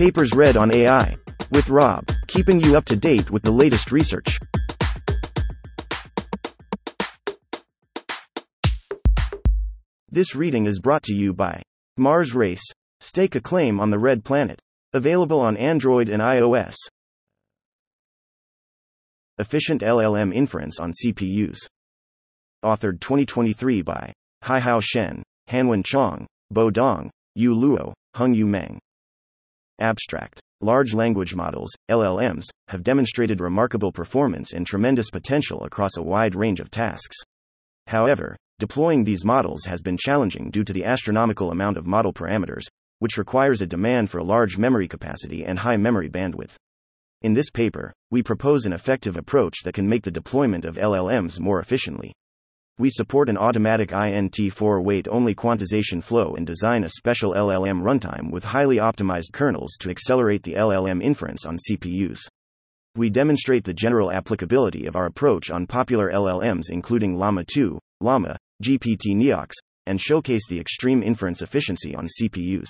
Papers read on AI. With Rob, keeping you up to date with the latest research. This reading is brought to you by Mars Race. Stake a claim on the Red Planet. Available on Android and iOS. Efficient LLM inference on CPUs. Authored 2023 by Haihao Shen, Hanwen Chang, Bo Dong, Yu Luo, Hengyu Meng. Abstract. Large language models, LLMs, have demonstrated remarkable performance and tremendous potential across a wide range of tasks. However, deploying these models has been challenging due to the astronomical amount of model parameters, which requires a demand for large memory capacity and high memory bandwidth. In this paper, we propose an effective approach that can make the deployment of LLMs more efficiently. We support an automatic INT4 weight only quantization flow and design a special LLM runtime with highly optimized kernels to accelerate the LLM inference on CPUs. We demonstrate the general applicability of our approach on popular LLMs including Llama 2, Llama, GPT Neox, and showcase the extreme inference efficiency on CPUs.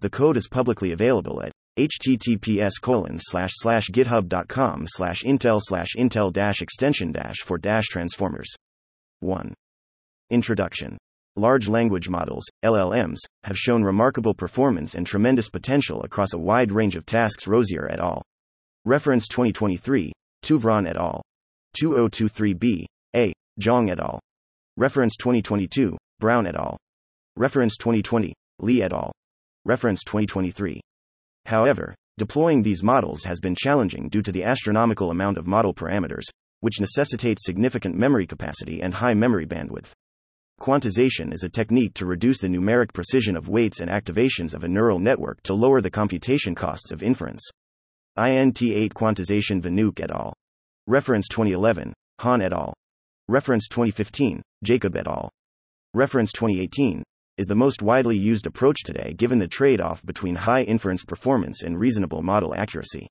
The code is publicly available at https colon slash slash github.com slash intel slash intel dash extension dash for dash transformers. 1. Introduction. Large language models, LLMs, have shown remarkable performance and tremendous potential across a wide range of tasks. Rozière et al. Reference 2023, Touvron et al. 2023b, A. Zhang et al. Reference 2022, Brown et al. Reference 2020, Li et al. Reference 2023. However, deploying these models has been challenging due to the astronomical amount of model parameters, which necessitates significant memory capacity and high memory bandwidth. Quantization is a technique to reduce the numeric precision of weights and activations of a neural network to lower the computation costs of inference. INT8 quantization Vanhoucke et al. Reference 2011, Han et al. Reference 2015, Jacob et al. Reference 2018, is the most widely used approach today given the trade off between high inference performance and reasonable model accuracy.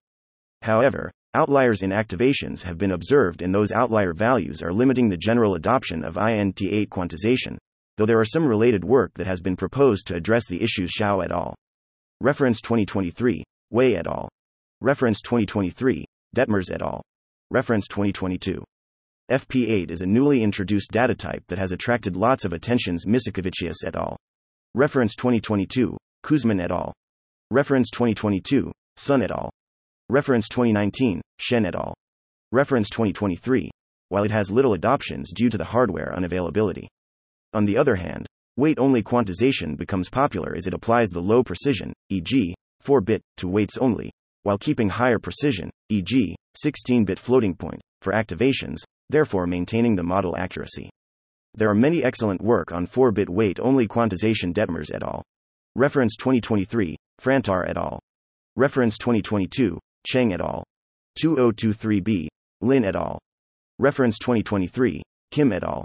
However, outliers in activations have been observed, and those outlier values are limiting the general adoption of INT8 quantization, though there are some related work that has been proposed to address the issues Xiao et al. Reference 2023, Wei et al. Reference 2023, Dettmers et al. Reference 2022. FP8 is a newly introduced data type that has attracted lots of attentions. Micikevicius et al. Reference 2022, Kuzmin et al. Reference 2022, Sun et al. Reference 2019, Shen et al. Reference 2023, while it has little adoptions due to the hardware unavailability. On the other hand, weight only quantization becomes popular as it applies the low precision, e.g., 4 bit, to weights only, while keeping higher precision, e.g., 16 bit floating point, for activations, therefore maintaining the model accuracy. There are many excellent work on 4 bit weight only quantization Dettmers et al. Reference 2023, Frantar et al. Reference 2022, Cheng et al. 2023b, Lin et al. Reference 2023, Kim et al.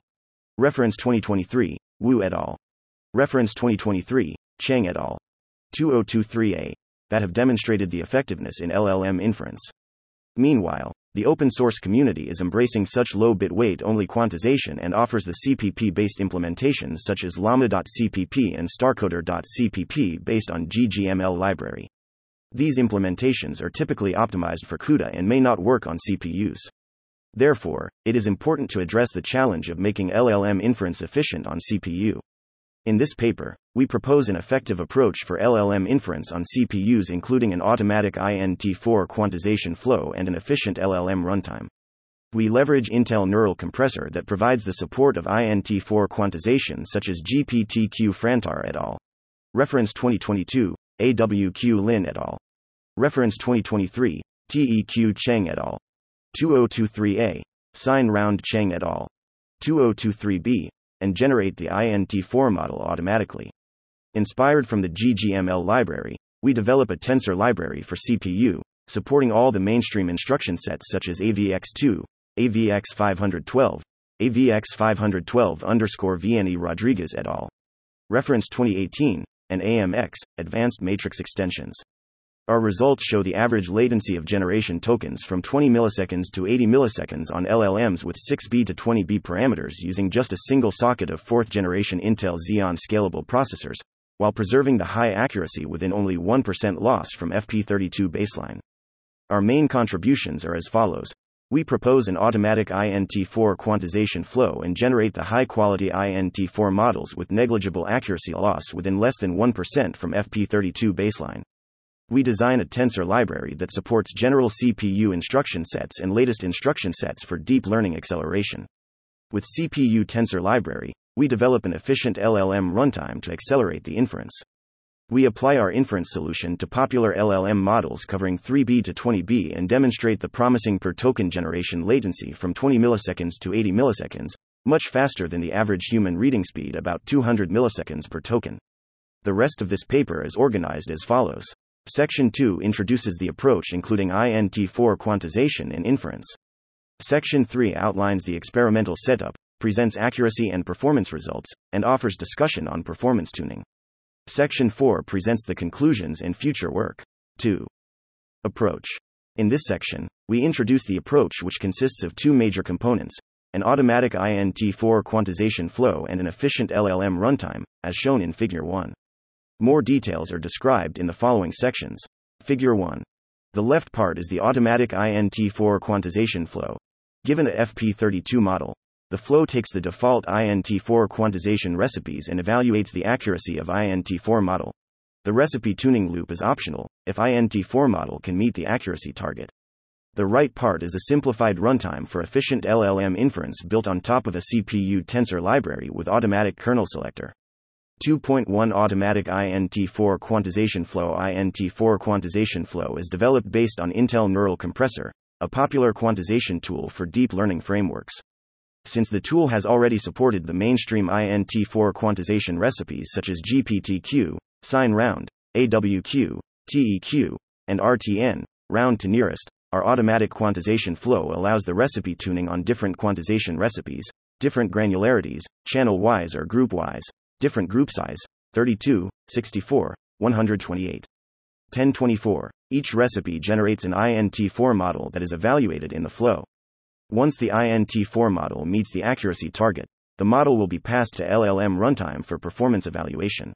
Reference 2023, Wu et al. Reference 2023, Cheng et al. 2023a, that have demonstrated the effectiveness in LLM inference. Meanwhile, the open source community is embracing such low bit weight only quantization and offers the CPP based implementations such as Llama.cpp and Starcoder.cpp based on GGML library. These implementations are typically optimized for CUDA and may not work on CPUs. Therefore, it is important to address the challenge of making LLM inference efficient on CPU. In this paper, we propose an effective approach for LLM inference on CPUs, including an automatic INT4 quantization flow and an efficient LLM runtime. We leverage Intel Neural Compressor that provides the support of INT4 quantization, such as GPTQ Frantar et al. Reference 2022, AWQ Lin et al. Reference 2023, TEQ Cheng et al. 2023a, Sign Round Cheng et al. 2023b, and generate the INT4 model automatically. Inspired from the GGML library, we develop a tensor library for CPU, supporting all the mainstream instruction sets such as AVX2, AVX512, AVX512 underscore VNNI Rodriguez et al. Reference 2018, and AMX, Advanced Matrix Extensions. Our results show the average latency of generation tokens from 20 milliseconds to 80 milliseconds on LLMs with 6B to 20B parameters using just a single socket of fourth generation Intel Xeon scalable processors, while preserving the high accuracy within only 1% loss from FP32 baseline. Our main contributions are as follows. We propose an automatic INT4 quantization flow and generate the high quality INT4 models with negligible accuracy loss within less than 1% from FP32 baseline. We design a tensor library that supports general CPU instruction sets and latest instruction sets for deep learning acceleration. With CPU Tensor Library, we develop an efficient LLM runtime to accelerate the inference. We apply our inference solution to popular LLM models covering 3B to 20B and demonstrate the promising per token generation latency from 20 milliseconds to 80 milliseconds, much faster than the average human reading speed, about 200 milliseconds per token. The rest of this paper is organized as follows. Section 2 introduces the approach including INT4 quantization and inference. Section 3 outlines the experimental setup, presents accuracy and performance results, and offers discussion on performance tuning. Section 4 presents the conclusions and future work. 2. Approach. In this section, we introduce the approach which consists of two major components an automatic INT4 quantization flow and an efficient LLM runtime, as shown in Figure 1. More details are described in the following sections. Figure 1. The left part is the automatic INT4 quantization flow, Given a FP32 model, the flow takes the default INT4 quantization recipes and evaluates the accuracy of INT4 model. The recipe tuning loop is optional if INT4 model can meet the accuracy target. The right part is a simplified runtime for efficient LLM inference built on top of a CPU tensor library with automatic kernel selector. 2.1 Automatic INT4 Quantization Flow INT4 quantization flow is developed based on Intel Neural Compressor, a popular quantization tool for deep learning frameworks. Since the tool has already supported the mainstream INT4 quantization recipes such as GPTQ, SignRound, AWQ, TEQ, and RTN, round to nearest, our automatic quantization flow allows the recipe tuning on different quantization recipes, different granularities, channel wise or group wise, different group size 32, 64, 128. 1024. Each recipe generates an INT4 model that is evaluated in the flow. Once the INT4 model meets the accuracy target, the model will be passed to LLM runtime for performance evaluation.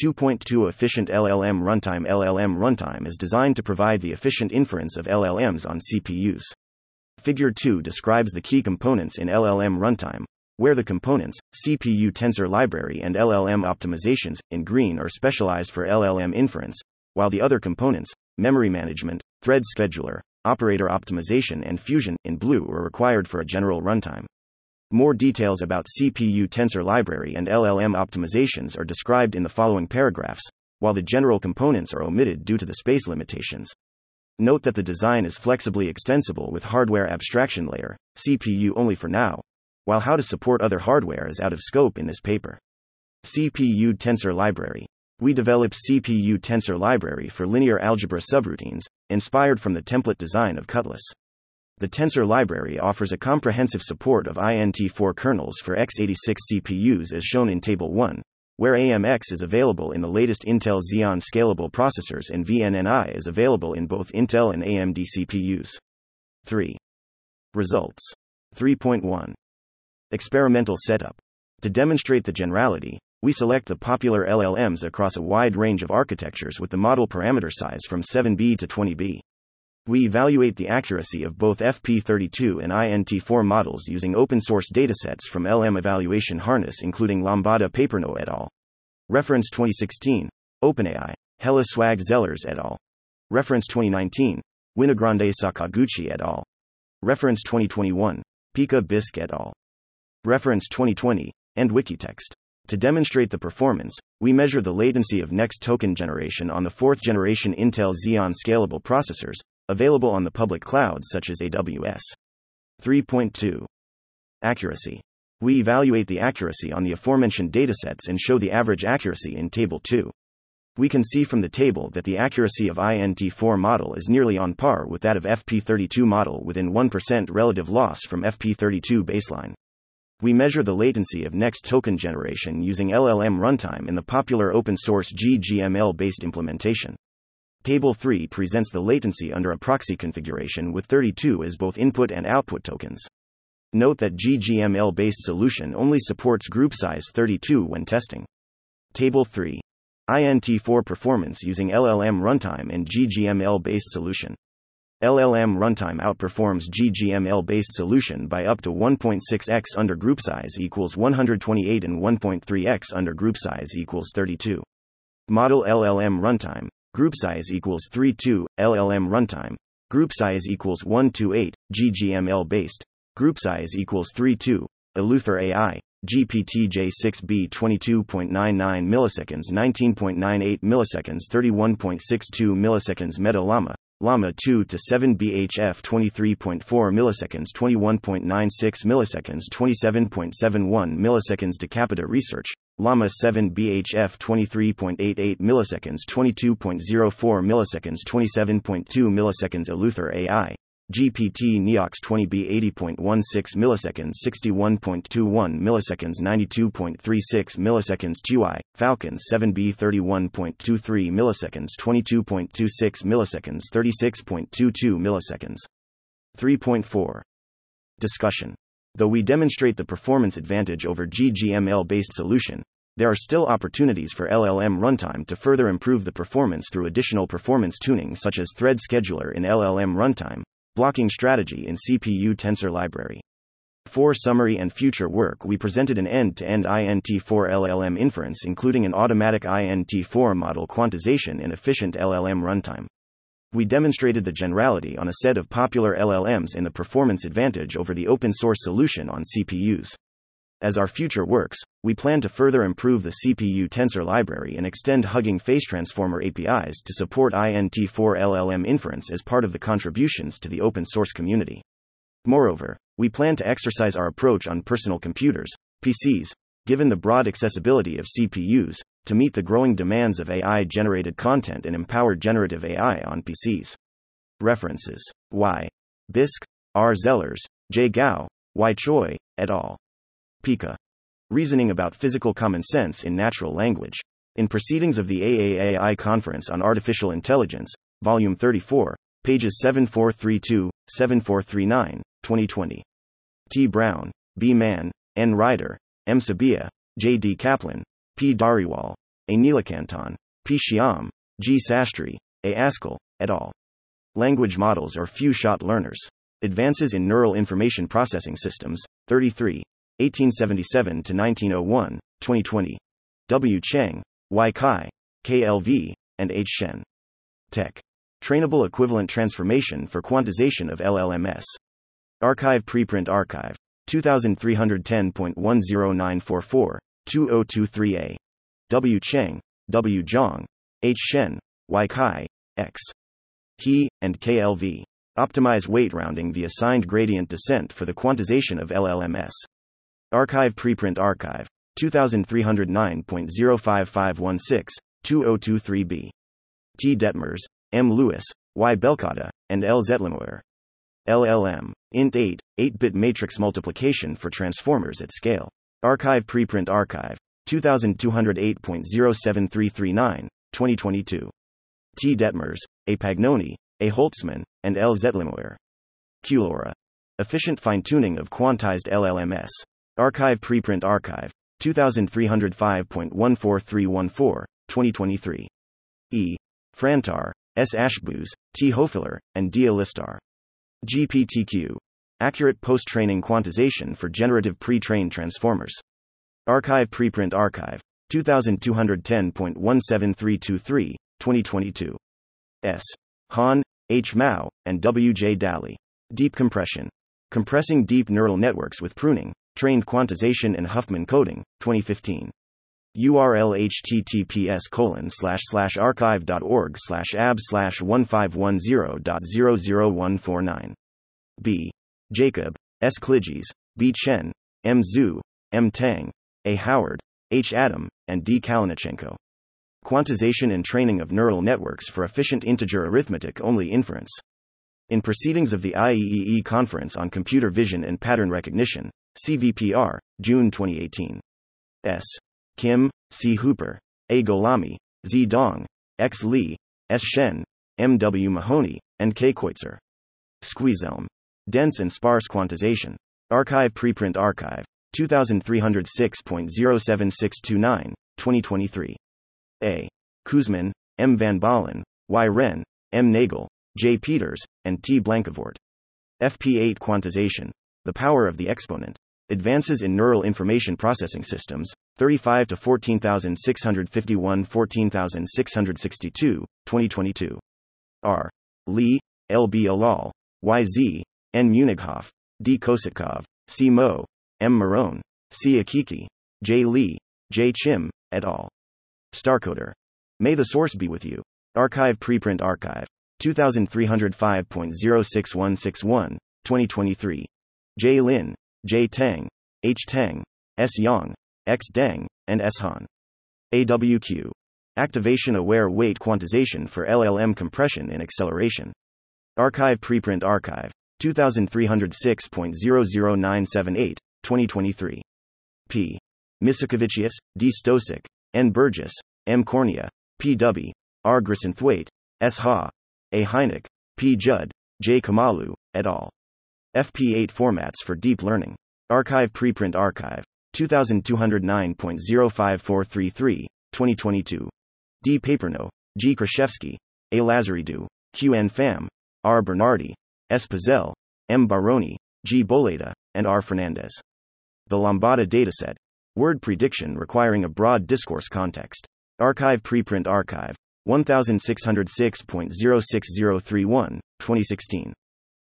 2.2 Efficient LLM Runtime LLM runtime is designed to provide the efficient inference of LLMs on CPUs. Figure 2 describes the key components in LLM runtime, where the components, CPU tensor library and LLM optimizations, in green are specialized for LLM inference, while the other components, memory management, thread scheduler, operator optimization, and fusion, in blue, are required for a general runtime. More details about CPU tensor library and LLM optimizations are described in the following paragraphs, while the general components are omitted due to the space limitations. Note that the design is flexibly extensible with hardware abstraction layer, CPU only for now, while how to support other hardware is out of scope in this paper. CPU Tensor Library we developed CPU Tensor Library for linear algebra subroutines, inspired from the template design of Cutlass. The Tensor Library offers a comprehensive support of INT4 kernels for x86 CPUs as shown in Table 1, where AMX is available in the latest Intel Xeon scalable processors and VNNI is available in both Intel and AMD CPUs. 3. Results 3.1 Experimental setup. To demonstrate the generality, we select the popular LLMs across a wide range of architectures with the model parameter size from 7B to 20B. We evaluate the accuracy of both FP32 and INT4 models using open source datasets from LM Evaluation Harness, including Lambda Paperno et al. Reference 2016. OpenAI. Hella Swag Zellers et al. Reference 2019. Winogrande Sakaguchi et al. Reference 2021. PIQA Bisk et al. Reference 2020. And Wikitext. To demonstrate the performance, we measure the latency of next token generation on the fourth generation Intel Xeon scalable processors, available on the public clouds such as AWS. 3.2 Accuracy. We evaluate the accuracy on the aforementioned datasets and show the average accuracy in Table 2. We can see from the table that the accuracy of INT4 model is nearly on par with that of FP32 model within 1% relative loss from FP32 baseline. We measure the latency of next token generation using LLM runtime in the popular open source GGML based implementation. Table 3 presents the latency under a proxy configuration with 32 as both input and output tokens. Note that GGML based solution only supports group size 32 when testing. Table 3. INT4 performance using LLM runtime and GGML based solution. LLM runtime outperforms GGML based solution by up to 1.6x under group size equals 128 and 1.3x under group size equals 32. Model LLM runtime, group size equals 32, LLM runtime, group size equals 128, GGML based, group size equals 32, Eleuther AI, GPT J6B 22.99 milliseconds 19.98 milliseconds 31.62 milliseconds Meta Llama Llama 2 to 7 BHF 23.4 milliseconds 21.96 milliseconds 27.71 milliseconds Decapoda Research. Llama 7 BHF 23.88 milliseconds 22.04 milliseconds 27.2 milliseconds Eleuther AI GPT Neox 20B 80.16 milliseconds 61.21 milliseconds 92.36 milliseconds TII Falcon 7B 31.23 milliseconds 22.26 milliseconds 36.22 milliseconds. 3.4 Discussion. Though we demonstrate the performance advantage over GGML based solution, there are still opportunities for LLM runtime to further improve the performance through additional performance tuning such as thread scheduler in LLM runtime, blocking strategy in CPU tensor library. For summary and future work, we presented an end to end INT4 LLM inference, including an automatic INT4 model quantization and efficient LLM runtime. We demonstrated the generality on a set of popular LLMs and the performance advantage over the open source solution on CPUs. As our future works, we plan to further improve the CPU tensor library and extend Hugging Face Transformer APIs to support INT4 LLM inference as part of the contributions to the open source community. Moreover, we plan to exercise our approach on personal computers, PCs, given the broad accessibility of CPUs, to meet the growing demands of AI generated content and empower generative AI on PCs. References Y. Bisk, R. Zellers, J. Gao, Y. Choi, et al. PIQA. Reasoning about Physical Common Sense in Natural Language. In Proceedings of the AAAI Conference on Artificial Intelligence, Volume 34, pages 7432 7439, 2020. T. Brown, B. Mann, N. Ryder, M. Subbiah, J. D. Kaplan, P. Dhariwal, A. Neelakantan, P. Shyam, G. Sastry, A. Askell, et al. Language models are few shot learners. Advances in Neural Information Processing Systems, 33, 1877 to 1901, 2020. W. Cheng, Y. Cai, KLV, and H. Shen. TEQ. Trainable Equivalent Transformation for Quantization of LLMS. arXiv Preprint arXiv. 2310.10944, 2023a. W. Cheng, W. Zhang, H. Shen, Y. Cai, X. He, and KLV. Optimize weight rounding the assigned gradient descent for the quantization of LLMS. arXiv Preprint arXiv, 2309.05516, 2023b. T. Dettmers, M. Lewis, Y. Belkada, and L. Zettlemoyer. LLM. Int 8, 8-bit matrix multiplication for transformers at scale. arXiv Preprint arXiv, 2208.07339, 2022. T. Dettmers, A. Pagnoni, A. Holtzman, and L. Zettlemoyer. QLoRa. Efficient fine-tuning of quantized LLMS. arXiv Preprint arXiv, 2305.14314, 2023. E. Frantar, S. Ashkboos, T. Hoefler, and D. Alistarh. GPTQ. Accurate post training quantization for generative pre trained transformers. arXiv Preprint arXiv, 2210.17323, 2022. S. Han, H. Mao, and W. J. Dally. Deep compression. Compressing deep neural networks with pruning, trained quantization and Huffman coding, 2015. URL https colon slash slash arxiv.org slash ab slash 1510.00149. B. Jacob, S. Kligys, B. Chen, M. Zhu, M. Tang, A. Howard, H. Adam, and D. Kalinichenko. Quantization and training of neural networks for efficient integer arithmetic only inference. In proceedings of the IEEE Conference on Computer Vision and Pattern Recognition, CVPR, June 2018. S. Kim, C. Hooper, A. Gholami, Z. Dong, X. Lee, S. Shen, M. W. Mahoney, and K. Keutzer. Squeezelm. Dense and sparse quantization. arXiv Preprint arXiv. 2306.07629, 2023. A. Kuzmin, M. Van Baalen, Y. Wren, M. Nagel, J. Peters, and T. Blankevoort. FP8 Quantization The Power of the Exponent. Advances in Neural Information Processing Systems, 35 to 14651 14662, 2022. R. Lee, L. B. Allal, Y. Z, N. Muennighoff, D. Kocetkov, C. Mo, M. Marone, C. Akiki, J. Lee, J. Chim, et al. Starcoder. May the source be with you. arXiv Preprint arXiv. 2305.06161, 2023. J. Lin, J. Tang, H. Tang, S. Yang, X. Deng, and S. Han. AWQ. Activation Aware Weight Quantization for LLM Compression and Acceleration. arXiv Preprint arXiv. 2306.00978, 2023. P. Micikevicius, D. Stosik, N. Burgess, M. Cornea, P. W. R. Grisenthwaite, S. Ha, A. Heinecke, P. Judd, J. Kamalu, et al. FP8 formats for deep learning. arXiv Preprint arXiv. 2209.05433, 2022. D. Paperno, G. Kruszewski, A. Lazaridou, Q. N. Pham, R. Bernardi, S. Pazel, M. Baroni, G. Boleda, and R. Fernandez. The Lambda dataset. Word prediction requiring a broad discourse context. arXiv Preprint arXiv. 1606.06031, 2016.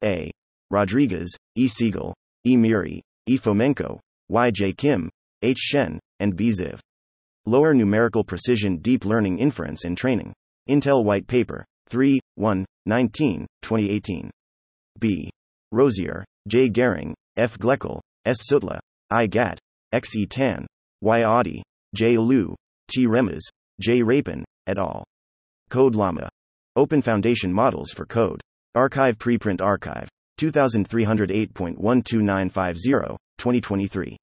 A. Rodriguez, E. Siegel, E. Muri, E. Fomenko, Y. J. Kim, H. Shen, and B. Ziv. Lower Numerical Precision Deep Learning Inference and Training. Intel White Paper, 3, 1, 19, 2018. B. Rozière, J. Gehring, F. Gloeckle, S. Sootla, I. Gat, X. E. Tan, Y. Audi, J. Liu, T. Remez, J. Rapin, et al. Code Llama. Open Foundation Models for Code. arXiv Preprint arXiv. 2308.12950, 2023.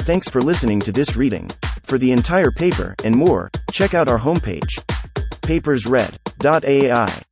Thanks for listening to this reading. For the entire paper and more, check out our homepage. papersread.ai